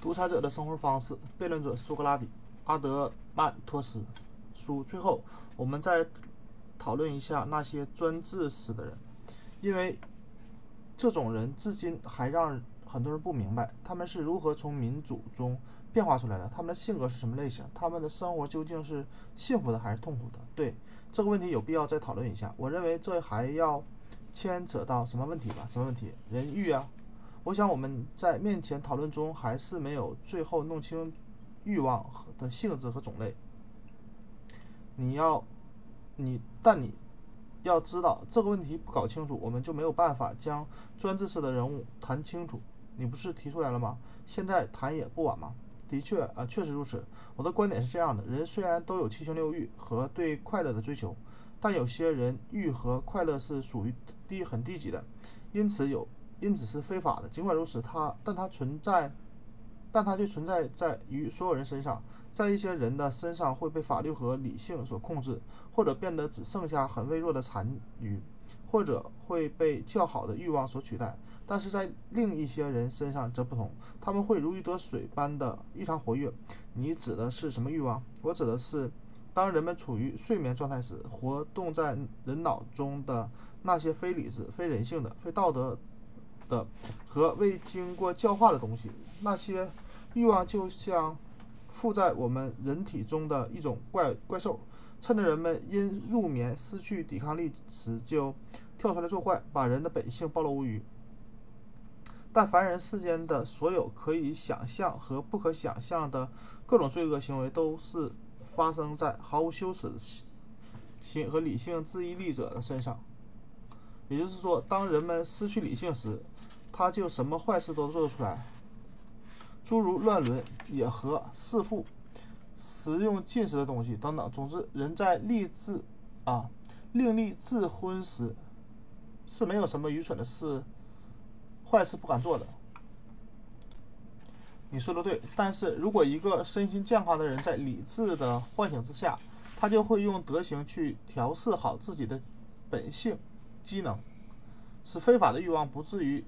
独裁者的生活方式，辩论者苏格拉底、阿德曼托斯。书最后，我们再讨论一下那些专制式的人，因为这种人至今还让很多人不明白，他们是如何从民主中变化出来的，他们的性格是什么类型，他们的生活究竟是幸福的还是痛苦的？对这个问题有必要再讨论一下。我认为这还要牵扯到什么问题吧？什么问题？人欲啊。我想我们在面前讨论中还是没有最后弄清欲望的性质和种类。你要，你但你要知道这个问题不搞清楚，我们就没有办法将专制式的人物谈清楚。你不是提出来了吗？现在谈也不晚嘛。的确啊，确实如此。我的观点是这样的：人虽然都有七情六欲和对快乐的追求，但有些人欲和快乐是属于低很低级的，因此有。因此是非法的。尽管如此，它但它存在，但它就存在在于所有人身上，在一些人的身上会被法律和理性所控制，或者变得只剩下很微弱的残余，或者会被较好的欲望所取代。但是在另一些人身上则不同，他们会如鱼得水般的异常活跃。你指的是什么欲望？我指的是，当人们处于睡眠状态时，活动在人脑中的那些非理智、非人性的、非道德。的和未经过教化的东西，那些欲望就像附在我们人体中的一种怪怪兽，趁着人们因入眠失去抵抗力时，就跳出来作怪，把人的本性暴露无遗。但凡人世间的所有可以想象和不可想象的各种罪恶行为，都是发生在毫无羞耻心和理性自愈力者的身上。也就是说，当人们失去理性时，他就什么坏事都做得出来，诸如乱伦、野合、弑父、食用进食的东西等等。总之，人在立志啊另立自婚时，是没有什么愚蠢的事、坏事不敢做的。你说的对，但是如果一个身心健康的人在理智的唤醒之下，他就会用德行去调试好自己的本性。机能使非法的欲望不至于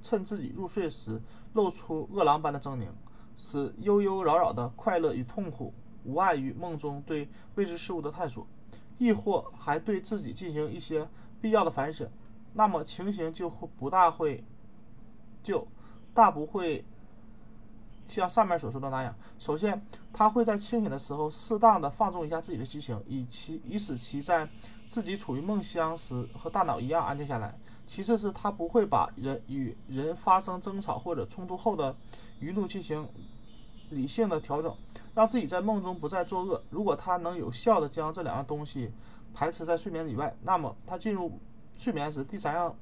趁自己入睡时露出饿狼般的狰狞，使悠悠扰扰的快乐与痛苦无碍于梦中对未知事物的探索，亦或还对自己进行一些必要的反省，那么情形就会不大会，就大不会。像上面所说的那样，首先，他会在清醒的时候适当的放纵一下自己的激情，以其以使其在自己处于梦乡时和大脑一样安静下来。其次是他不会把人与人发生争吵或者冲突后的余怒进行理性的调整，让自己在梦中不再作恶。如果他能有效的将这两样东西排斥在睡眠以外，那么他进入睡眠时，第三样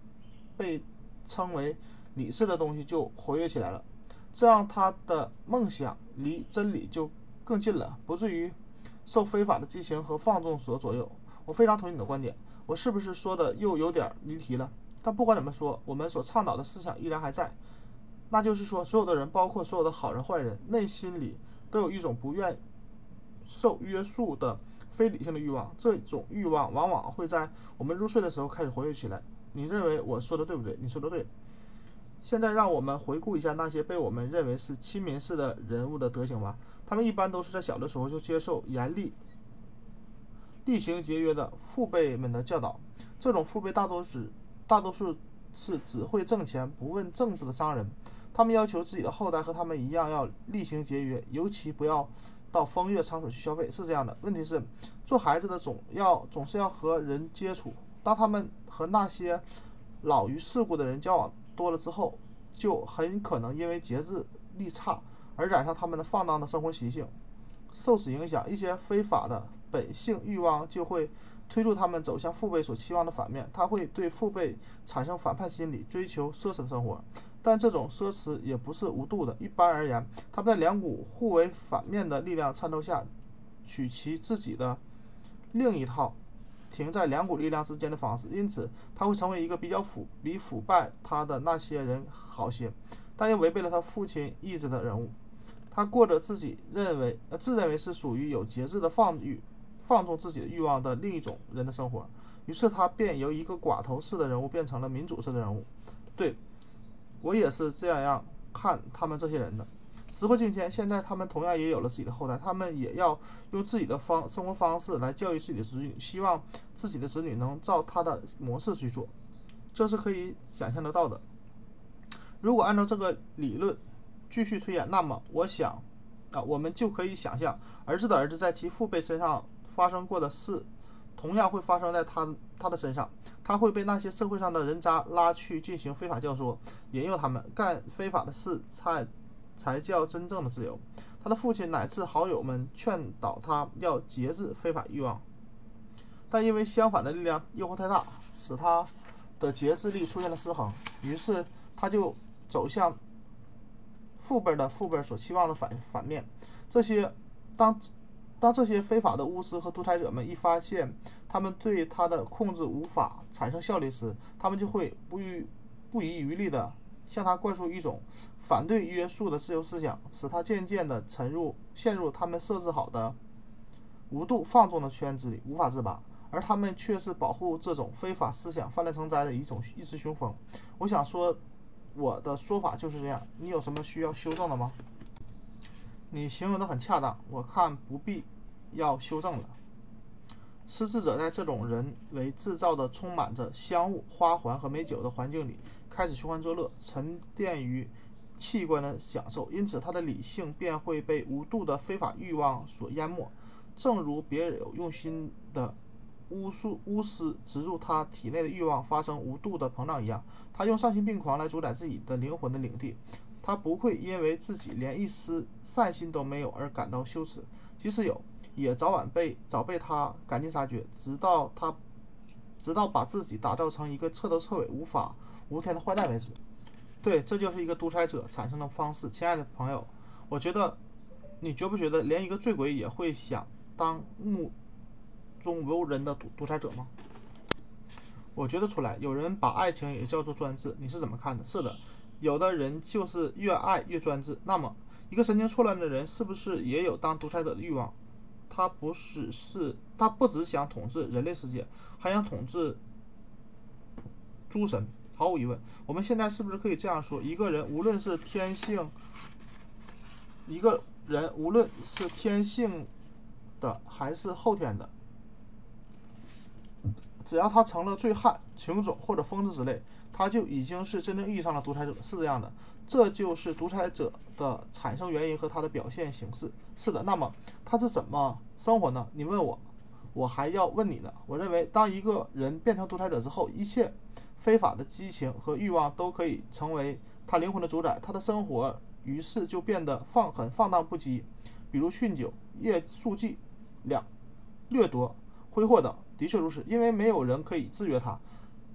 被称为理智的东西就活跃起来了。这样，他的梦想离真理就更近了，不至于受非法的激情和放纵所左右。我非常同意你的观点，我是不是说的又有点离题了？但不管怎么说，我们所倡导的思想依然还在，那就是说，所有的人，包括所有的好人坏人，内心里都有一种不愿受约束的非理性的欲望。这种欲望往往会在我们入睡的时候开始活跃起来。你认为我说的对不对？你说的对。现在让我们回顾一下那些被我们认为是亲民式的人物的德行吧。他们一般都是在小的时候就接受严厉、厉行节约的父辈们的教导。这种父辈大多是大多数是只会挣钱不问政治的商人。他们要求自己的后代和他们一样要厉行节约，尤其不要到风月场所去消费。是这样的。问题是，做孩子的总要总是要和人接触。当他们和那些老于世故的人交往，多了之后，就很可能因为节制力差而染上他们的放荡的生活习性，受此影响，一些非法的本性欲望就会推助他们走向父辈所期望的反面，他会对父辈产生反叛心理，追求奢侈的生活。但这种奢侈也不是无度的。一般而言，他们在两股互为反面的力量参透下，取其自己的另一套。停在两股力量之间的方式，因此他会成为一个比较腐、比腐败他的那些人好些，但又违背了他父亲意志的人物。他过着自己认为、自认为是属于有节制的放欲、放纵自己的欲望的另一种人的生活。于是他便由一个寡头式的人物变成了民主式的人物。对我也是这样样看他们这些人的。时过境迁，现在他们同样也有了自己的后代，他们也要用自己的方生活方式来教育自己的子女，希望自己的子女能照他的模式去做，这是可以想象得到的。如果按照这个理论继续推演，那么我想啊，我们就可以想象，儿子的儿子在其父辈身上发生过的事。同样会发生在他他的身上，他会被那些社会上的人渣拉去进行非法教唆，引诱他们干非法的事，才才叫真正的自由。他的父亲乃至好友们劝导他要节制非法欲望，但因为相反的力量诱惑太大，使他的节制力出现了失衡，于是他就走向父辈的父辈所期望的反反面。这些当。当这些非法的巫师和独裁者们一发现他们对他的控制无法产生效力时，他们就会不遗不遗余力的向他灌输一种反对约束的自由思想，使他渐渐地沉入陷入他们设置好的无度放纵的圈子里，无法自拔。而他们却是保护这种非法思想泛滥成灾的一种一时雄风。我想说，我的说法就是这样。你有什么需要修正的吗？你形容的很恰当，我看不必要修正了。失智者在这种人为制造的充满着香雾、花环和美酒的环境里，开始寻欢作乐，沉淀于器官的享受，因此他的理性便会被无度的非法欲望所淹没，正如别有用心的巫术巫师植入他体内的欲望发生无度的膨胀一样，他用丧心病狂来主宰自己的灵魂的领地。他不会因为自己连一丝善心都没有而感到羞耻，即使有，也早晚被早被他赶尽杀绝，直到他，直到把自己打造成一个彻头彻尾无法无天的坏蛋为止。对，这就是一个独裁者产生的方式。亲爱的朋友，我觉得，你觉不觉得连一个醉鬼也会想当目中无人的独独裁者吗？我觉得出来，有人把爱情也叫做专制，你是怎么看的？是的。有的人就是越爱越专制。那么，一个神经错乱的人是不是也有当独裁者的欲望？他不只是他不只想统治人类世界，还想统治诸神。毫无疑问，我们现在是不是可以这样说：一个人无论是天性，一个人无论是天性的还是后天的，只要他成了醉汉、情种或者疯子之类。他就已经是真正意义上的独裁者，是这样的，这就是独裁者的产生原因和他的表现形式。是的，那么他是怎么生活呢？你问我，我还要问你呢。我认为，当一个人变成独裁者之后，一切非法的激情和欲望都可以成为他灵魂的主宰，他的生活于是就变得放很放荡不羁，比如酗酒、夜宿妓、两掠夺、挥霍等。的确如此，因为没有人可以制约他，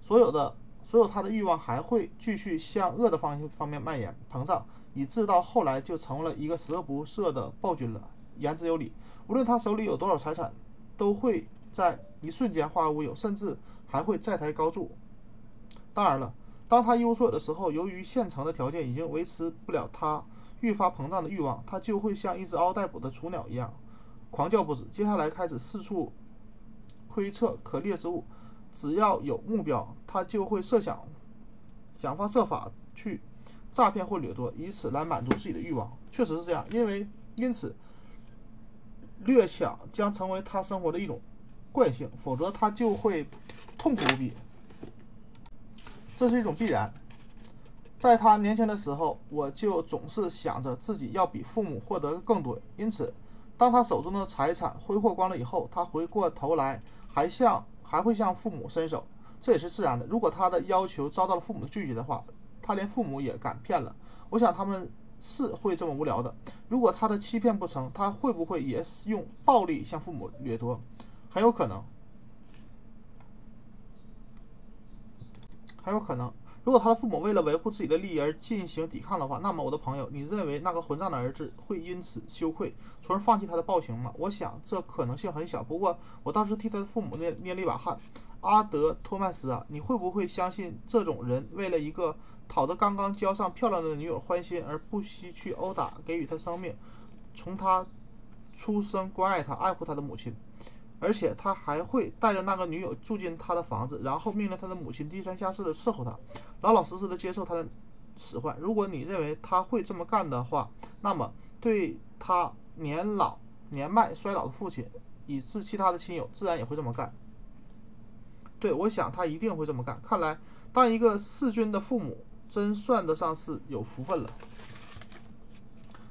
所有的。所有他的欲望还会继续向恶的方方面蔓延膨胀，以致到后来就成了一个十恶不赦的暴君了。言之有理，无论他手里有多少财产，都会在一瞬间化为乌有，甚至还会债台高筑。当然了，当他一无所有的时候，由于现成的条件已经维持不了他愈发膨胀的欲望，他就会像一只嗷待哺的雏鸟一样狂叫不止。接下来开始四处窥测可猎食物。只要有目标，他就会设想、想方设法去诈骗或掠夺，以此来满足自己的欲望。确实是这样，因为因此掠抢将成为他生活的一种惯性，否则他就会痛苦无比。这是一种必然。在他年轻的时候，我就总是想着自己要比父母获得更多，因此当他手中的财产挥霍光了以后，他回过头来还向。还会向父母伸手，这也是自然的。如果他的要求遭到了父母的拒绝的话，他连父母也敢骗了。我想他们是会这么无聊的。如果他的欺骗不成，他会不会也用暴力向父母掠夺？很有可能，很有可能。如果他的父母为了维护自己的利益而进行抵抗的话，那么我的朋友，你认为那个混账的儿子会因此羞愧，从而放弃他的暴行吗？我想这可能性很小。不过我当时替他的父母捏捏了一把汗。阿德托曼斯啊，你会不会相信这种人为了一个讨得刚刚交上漂亮的女友欢心而不惜去殴打给予他生命、从他出生关爱他、爱护他的母亲？而且他还会带着那个女友住进他的房子，然后命令他的母亲低三下四的伺候他，老老实实的接受他的使唤。如果你认为他会这么干的话，那么对他年老年迈衰老的父亲，以致其他的亲友，自然也会这么干。对，我想他一定会这么干。看来，当一个弑君的父母，真算得上是有福分了，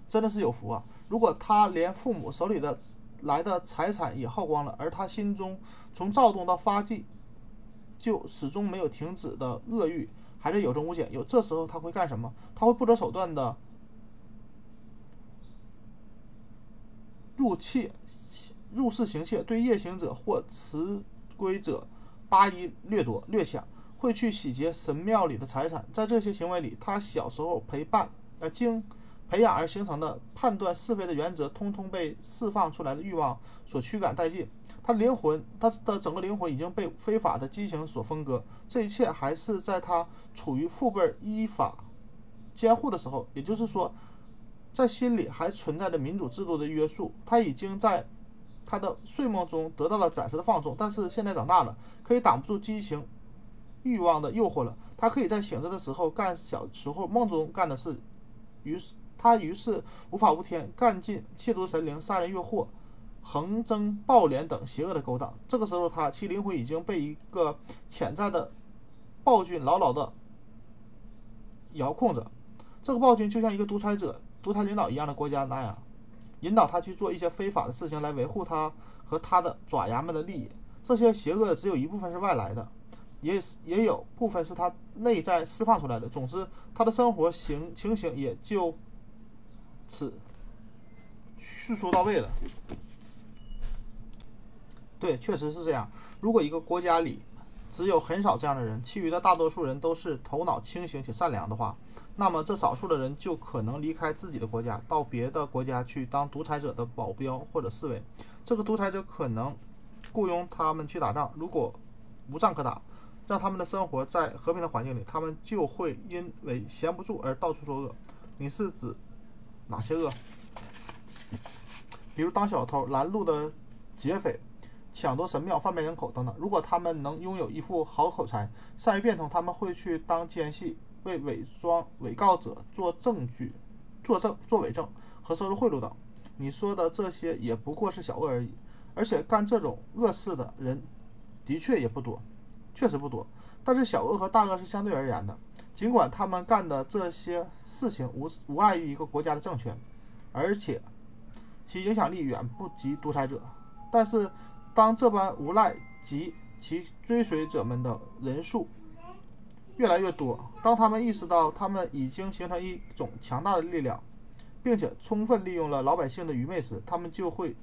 真的是有福啊！如果他连父母手里的来的财产也耗光了，而他心中从躁动到发迹，就始终没有停止的恶欲，还是有增无减。有这时候他会干什么？他会不择手段的入窃、入室行窃，对夜行者或迟归者。八一掠夺、掠抢，会去洗劫神庙里的财产。在这些行为里，他小时候陪伴、呃经培养而形成的判断是非的原则，通通被释放出来的欲望所驱赶殆尽。他灵魂，他的整个灵魂已经被非法的激情所分割。这一切还是在他处于父辈依法监护的时候，也就是说，在心里还存在着民主制度的约束。他已经在。他的睡梦中得到了暂时的放纵，但是现在长大了，可以挡不住激情、欲望的诱惑了。他可以在醒着的时候干小时候梦中干的事，于是他于是无法无天，干尽亵渎神灵、杀人越货、横征暴敛等邪恶的勾当。这个时候，他其灵魂已经被一个潜在的暴君牢牢的遥控着。这个暴君就像一个独裁者、独裁领导一样的国家那样。引导他去做一些非法的事情，来维护他和他的爪牙们的利益。这些邪恶的只有一部分是外来的，也也有部分是他内在释放出来的。总之，他的生活形情形也就是叙述到位了。对，确实是这样。如果一个国家里，只有很少这样的人，其余的大多数人都是头脑清醒且善良的话，那么这少数的人就可能离开自己的国家，到别的国家去当独裁者的保镖或者侍卫。这个独裁者可能雇佣他们去打仗，如果无仗可打，让他们的生活在和平的环境里，他们就会因为闲不住而到处作恶。你是指哪些恶？比如当小偷、拦路的劫匪。抢夺神庙、贩卖人口等等。如果他们能拥有一副好口才，善于变通，他们会去当奸细，为伪装伪告者做证据、作证、做伪证和收受贿赂等。你说的这些也不过是小恶而已。而且干这种恶事的人的确也不多，确实不多。但是小恶和大恶是相对而言的。尽管他们干的这些事情无无碍于一个国家的政权，而且其影响力远不及独裁者，但是。当这般无赖及其追随者们的人数越来越多，当他们意识到他们已经形成一种强大的力量，并且充分利用了老百姓的愚昧时，他们就会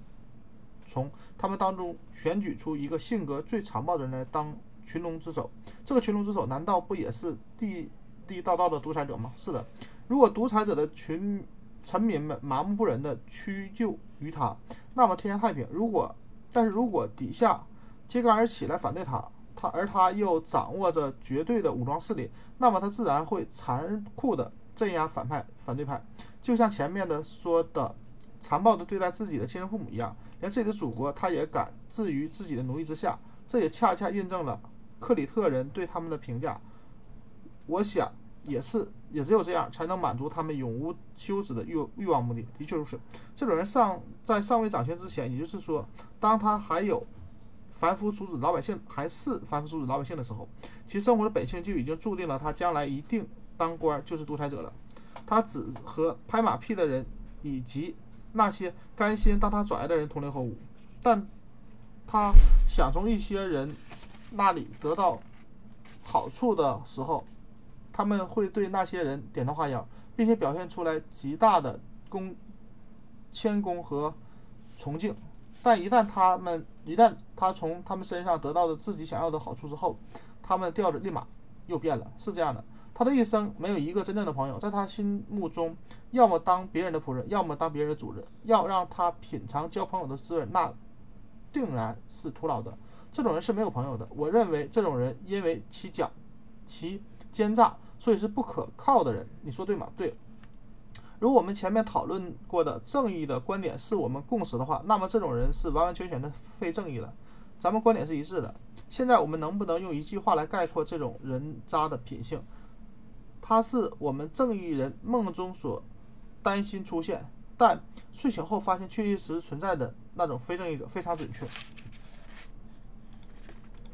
从他们当中选举出一个性格最残暴的人来当群龙之首。这个群龙之首难道不也是地地道道的独裁者吗？是的。如果独裁者的群臣民们麻木不仁的屈就于他，那么天下太平。如果但是如果底下揭竿而起来反对他，他而他又掌握着绝对的武装势力，那么他自然会残酷的镇压反派、反对派，就像前面的说的，残暴的对待自己的亲生父母一样，连自己的祖国他也敢置于自己的奴役之下。这也恰恰印证了克里特人对他们的评价。我想也是，也只有这样才能满足他们永无休止的欲欲望目的。的确如此，这种人尚在尚未掌权之前，也就是说。当他还有凡夫俗子老百姓还是凡夫俗子老百姓的时候，其生活的本性就已经注定了他将来一定当官就是独裁者了。他只和拍马屁的人以及那些甘心当他爪牙的人同流合污，但他想从一些人那里得到好处的时候，他们会对那些人点头哈腰，并且表现出来极大的恭谦恭和崇敬。但一旦他们一旦他从他们身上得到的自己想要的好处之后，他们调子立马又变了。是这样的，他的一生没有一个真正的朋友，在他心目中，要么当别人的仆人，要么当别人的主人。要让他品尝交朋友的滋味，那定然是徒劳的。这种人是没有朋友的。我认为这种人因为其狡、其奸诈，所以是不可靠的人。你说对吗？对。如果我们前面讨论过的正义的观点是我们共识的话，那么这种人是完完全全的非正义了。咱们观点是一致的。现在我们能不能用一句话来概括这种人渣的品性？他是我们正义人梦中所担心出现，但睡醒后发现确确实实存在的那种非正义者，非常准确。